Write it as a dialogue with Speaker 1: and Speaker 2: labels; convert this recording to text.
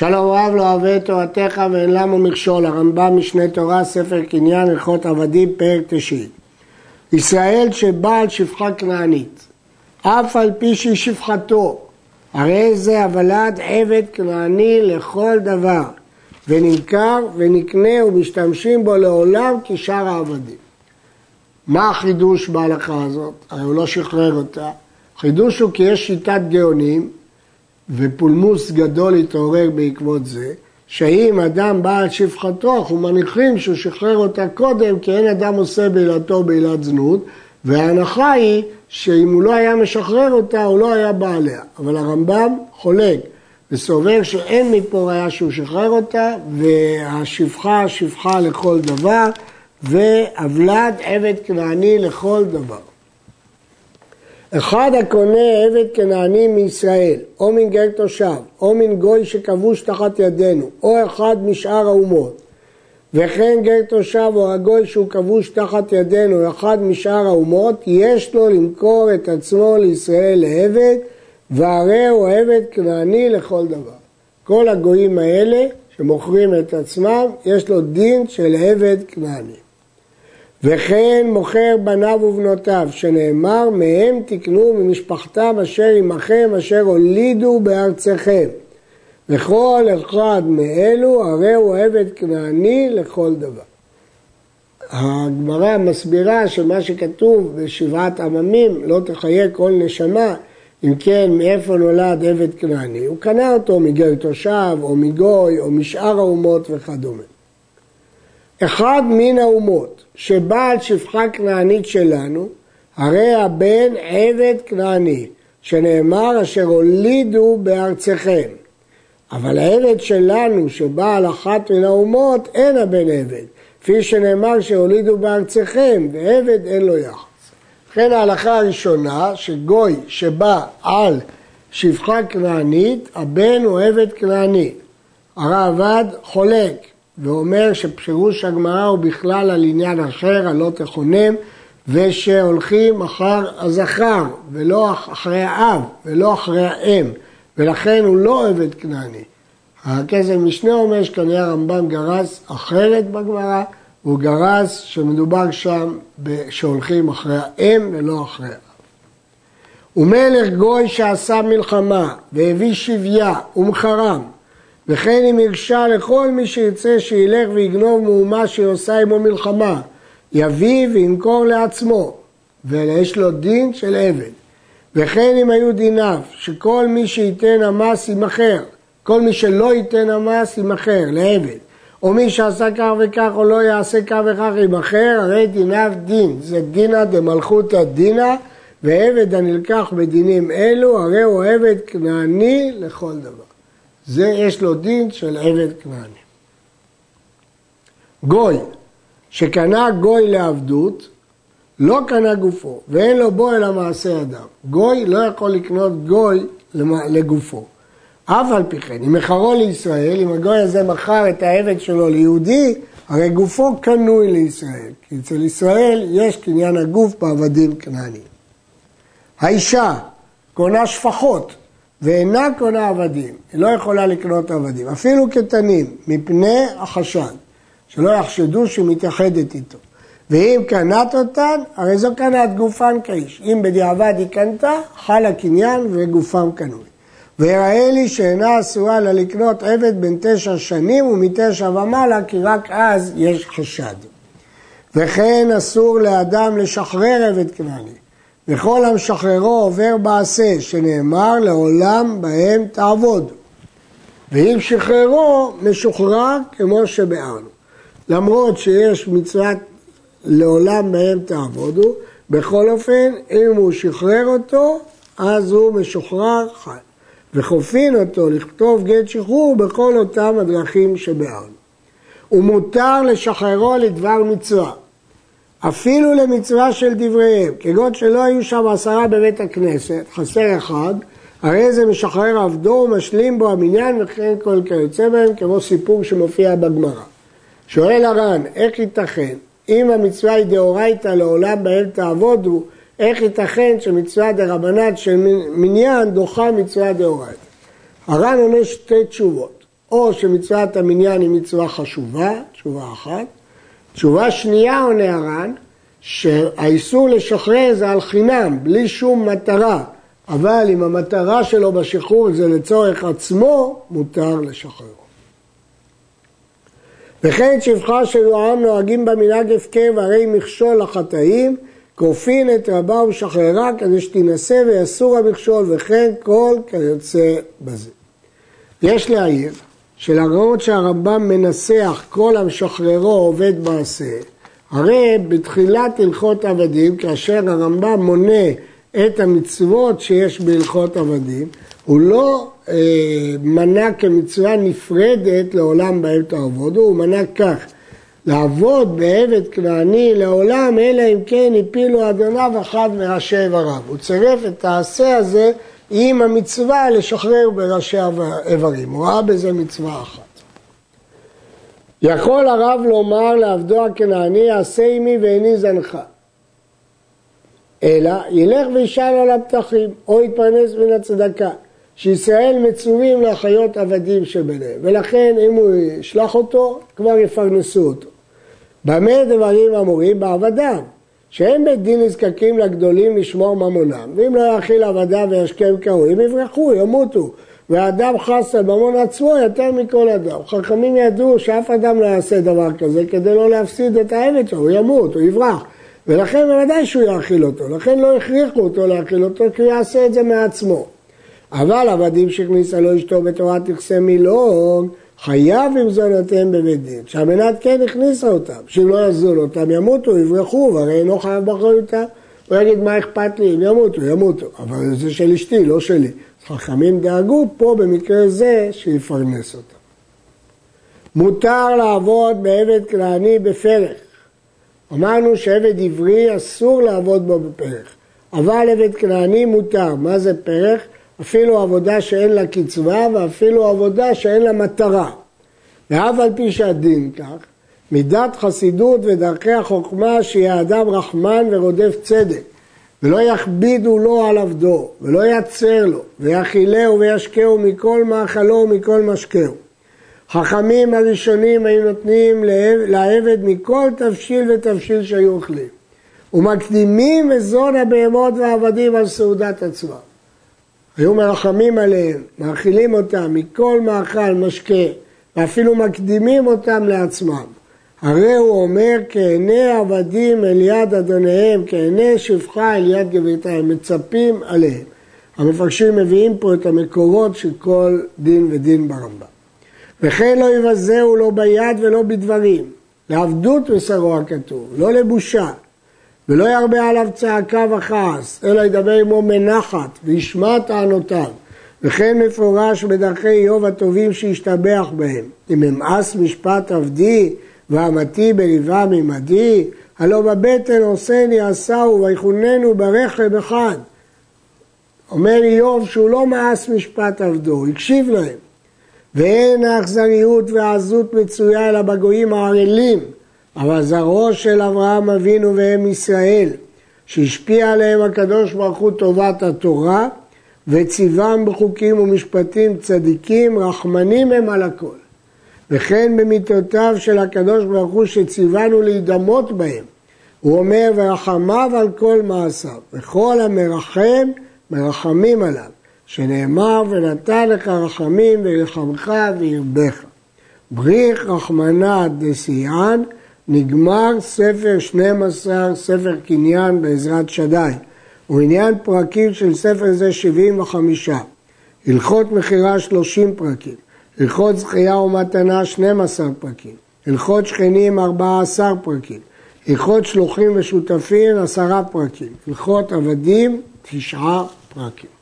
Speaker 1: שלום רב לא אוהב את תורתך ואין למה מכשול, הרמב"ם משנה תורה, ספר קניין, הלכות עבדים, פרק תשעי. ישראל שבעל שפחה כנענית, אף על פי שהיא שפחתו, הרי זה הוולד עבד כנעני לכל דבר, ונמכר ונקנה ומשתמשים בו לעולם כשאר העבדים. מה החידוש בהלכה הזאת? הרי הוא לא שחרר אותה. החידוש הוא כי יש שיטת גאונים ופולמוס גדול התעורר בעקבות זה, שאם אדם בעל שפחתו, אנחנו מניחים שהוא שחרר אותה קודם, כי אין אדם עושה בעילתו בעילת זנות, וההנחה היא שאם הוא לא היה משחרר אותה, הוא לא היה בעליה. אבל הרמב"ם חולק וסובר שאין מפה ראיה שהוא שחרר אותה, והשפחה שפחה לכל דבר, והבלד עבד כנעני לכל דבר. אחד הקונה עבד כנעני מישראל, או מן גר תושב, או מן גוי שכבוש תחת ידינו, או אחד משאר האומות, וכן גר תושב או הגוי שהוא כבוש תחת ידינו, אחד משאר האומות, יש לו למכור את עצמו לישראל לעבד, והרי הוא עבד כנעני לכל דבר. כל הגויים האלה שמוכרים את עצמם, יש לו דין של עבד כנעני. וכן מוכר בניו ובנותיו, שנאמר, מהם תקנו ממשפחתם אשר עמכם, אשר הולידו בארצכם. וכל אחד מאלו, הרי הוא עבד כנעני לכל דבר. הגמרא מסבירה שמה שכתוב בשבעת עממים, לא תחיה כל נשמה, אם כן, מאיפה נולד עבד כנעני? הוא קנה אותו מגר תושב, או מגוי, או משאר האומות וכדומה. אחד מן האומות שבעל שפחה כנענית שלנו, הרי הבן עבד כנעני, שנאמר אשר הולידו בארצכם. אבל העבד שלנו שבעל אחת מן האומות אין הבן עבד, כפי שנאמר שהולידו בארצכם, ועבד אין לו יחס. לכן ההלכה הראשונה, שגוי שבא על שפחה כנענית, הבן הוא עבד כנעני. הרעב"ד חולק ואומר שפירוש הגמרא הוא בכלל על עניין אחר, הלא תכונם, ושהולכים אחר הזכר, ולא אחרי האב, ולא אחרי האם, ולכן הוא לא עבד כנעני. הכסף משנה אומר שכנראה הרמב"ם גרס אחרת בגמרא, הוא גרס שמדובר שם שהולכים אחרי האם ולא אחרי האב. ומלך גוי שעשה מלחמה והביא שביה ומחרם וכן אם הרשה לכל מי שירצה שילך ויגנוב מהומה שעושה עמו מלחמה, יביא וימכור לעצמו, ויש לו דין של עבד. וכן אם היו דיניו, שכל מי שייתן המס יימכר, כל מי שלא ייתן המס יימכר לעבד, או מי שעשה כך וכך או לא יעשה כך וכך יימכר, הרי דיניו דין, זה דינא דמלכותא דינא, ועבד הנלקח בדינים אלו, הרי הוא עבד כנעני לכל דבר. זה יש לו דין של עבד כנעני. גוי שקנה גוי לעבדות, לא קנה גופו, ואין לו בו אלא מעשה אדם. גוי לא יכול לקנות גוי לגופו. אף על פי כן, אם מכרו לישראל, אם הגוי הזה מכר את העבד שלו ליהודי, הרי גופו קנוי לישראל, כי אצל ישראל יש קניין הגוף בעבדים כנעניים. האישה קונה שפחות, ואינה קונה עבדים, היא לא יכולה לקנות עבדים, אפילו קטנים, מפני החשד, שלא יחשדו שהיא מתייחדת איתו. ואם קנת אותן, הרי זו קנת גופן כאיש. אם בדיעבד היא קנתה, חל הקניין וגופם קנוי. ויראה לי שאינה אסורה לה לקנות עבד בן תשע שנים ומתשע ומעלה, כי רק אז יש חשד. וכן אסור לאדם לשחרר עבד כנעני. וכל המשחררו עובר בעשה, שנאמר לעולם בהם תעבוד. ואם שחררו, משוחרר כמו שבארנו. למרות שיש מצוות לעולם בהם תעבודו, בכל אופן, אם הוא שחרר אותו, אז הוא משוחרר חי. וכופין אותו לכתוב גט שחרור בכל אותם הדרכים שבארנו. ומותר לשחררו לדבר מצווה. אפילו למצווה של דבריהם, כגון שלא היו שם עשרה בבית הכנסת, חסר אחד, הרי זה משחרר עבדו ומשלים בו המניין וכן כל כיוצא בהם, כמו סיפור שמופיע בגמרא. שואל הר"ן, איך ייתכן, אם המצווה היא דאורייתא לעולם בהם תעבודו, איך ייתכן שמצווה דרבנן של מניין דוחה מצווה דאורייתא? הר"ן עונה שתי תשובות. או שמצוות המניין היא מצווה חשובה, תשובה אחת. תשובה שנייה עונה הר"ן, שהאיסור לשחרר זה על חינם, בלי שום מטרה, אבל אם המטרה שלו בשחרור זה לצורך עצמו, מותר לשחררו. וכן שפחה של יועם נוהגים במנהג הפקר והרי מכשול לחטאים, כופין את רבה ומשחררה כדי שתינשא ויסור המכשול וכן כל כיוצא בזה. יש להעיר שלמרות שהרמב"ם מנסח כל המשחררו עובד מעשה, הרי בתחילת הלכות עבדים, כאשר הרמב"ם מונה את המצוות שיש בהלכות עבדים, הוא לא אה, מנה כמצווה נפרדת לעולם בהם תעבודו, הוא מנה כך, לעבוד בעבד כנעני לעולם, אלא אם כן הפילו אדוניו אחד מראשי איבריו. הוא צירף את העשה הזה עם המצווה לשחרר בראשי איברים. הוא ראה בזה מצווה אחת. יכול הרב לומר לעבדו הכנעני, עשה עמי ואיני זנך. אלא ילך וישאל על הפתחים, או יתפרנס מן הצדקה. שישראל מצווים לחיות עבדים שביניהם, ולכן אם הוא ישלח אותו, כבר יפרנסו אותו. במה דברים אמורים? בעבדם, שאין בית דין נזקקים לגדולים לשמור ממונם, ואם לא יאכיל עבדה וישכם קרואים, יברחו, ימותו. והאדם חס על ממון עצמו יותר מכל אדם. חכמים ידעו שאף אדם לא יעשה דבר כזה כדי לא להפסיד את העבד שלו, הוא ימות, הוא יברח. ולכן בוודאי שהוא יאכיל אותו, לכן לא הכריחו אותו להאכיל אותו כי הוא יעשה את זה מעצמו. אבל עבדים שהכניסה לו אשתו בתורת נכסי מילון, חייב עם זונותיהם בבית דין, שהמנת כן הכניסה אותם, שאם לא יזון אותם ימותו, יברחו, והרי אינו חייב באחריותם. הוא יגיד מה אכפת לי, אם ימותו, ימותו, אבל זה של אשתי, לא שלי. חכמים דאגו פה במקרה זה שיפרנס אותם. מותר לעבוד בעבד כנעני בפרח. אמרנו שעבד עברי אסור לעבוד בו בפרח, אבל עבד כנעני מותר. מה זה פרח? אפילו עבודה שאין לה קצבה ואפילו עבודה שאין לה מטרה. ואף על פי שהדין כך, מידת חסידות ודרכי החוכמה שיהיה אדם רחמן ורודף צדק, ולא יכבידו לו על עבדו, ולא יצר לו, ויאכילהו וישקהו מכל מאכלו ומכל משקהו. חכמים הראשונים היו נותנים לעבד מכל תבשיל ותבשיל שהיו אוכלים, ומקדימים מזון הבהמות והעבדים על סעודת עצמם. היו מרחמים עליהם, מאכילים אותם מכל מאכל משקה, ואפילו מקדימים אותם לעצמם. הרי הוא אומר כעיני עבדים אל יד אדוניהם, כעיני שפחה אל יד גבירתיים, מצפים עליהם. המפרשים מביאים פה את המקורות של כל דין ודין ברמב"ם. וכן לא יבזהו לא ביד ולא בדברים, לעבדות מסרו הכתוב, לא לבושה, ולא ירבה עליו צעקה וכעס, אלא ידבר עמו מנחת וישמע טענותיו. וכן מפורש בדרכי איוב הטובים שהשתבח בהם. אם אמאס משפט עבדי ואמתי בלבם עמדי, הלא בבטן עושני עשהו ויחוננו ברחם אחד. אומר איוב שהוא לא מאס משפט עבדו, הקשיב להם. ואין האכזריות והעזות מצויה אלא בגויים הערלים, אבל זרעו של אברהם אבינו והם ישראל, שהשפיע עליהם הקדוש ברוך הוא טובת התורה, וציוום בחוקים ומשפטים צדיקים, רחמנים הם על הכל. וכן במיתותיו של הקדוש ברוך הוא שציוונו להידמות בהם. הוא אומר, ורחמיו על כל מעשיו, וכל המרחם, מרחמים עליו, שנאמר, ונתן לך רחמים וירחמך וירבך. בריך רחמנא דסיען, נגמר ספר 12, ספר קניין בעזרת שדי, ומניין פרקים של ספר זה 75. הלכות מכירה 30 פרקים. הלכות זכייה ומתנה 12 פרקים, הלכות שכנים 14 פרקים, הלכות שלוחים ושותפים 10 פרקים, הלכות עבדים 9 פרקים.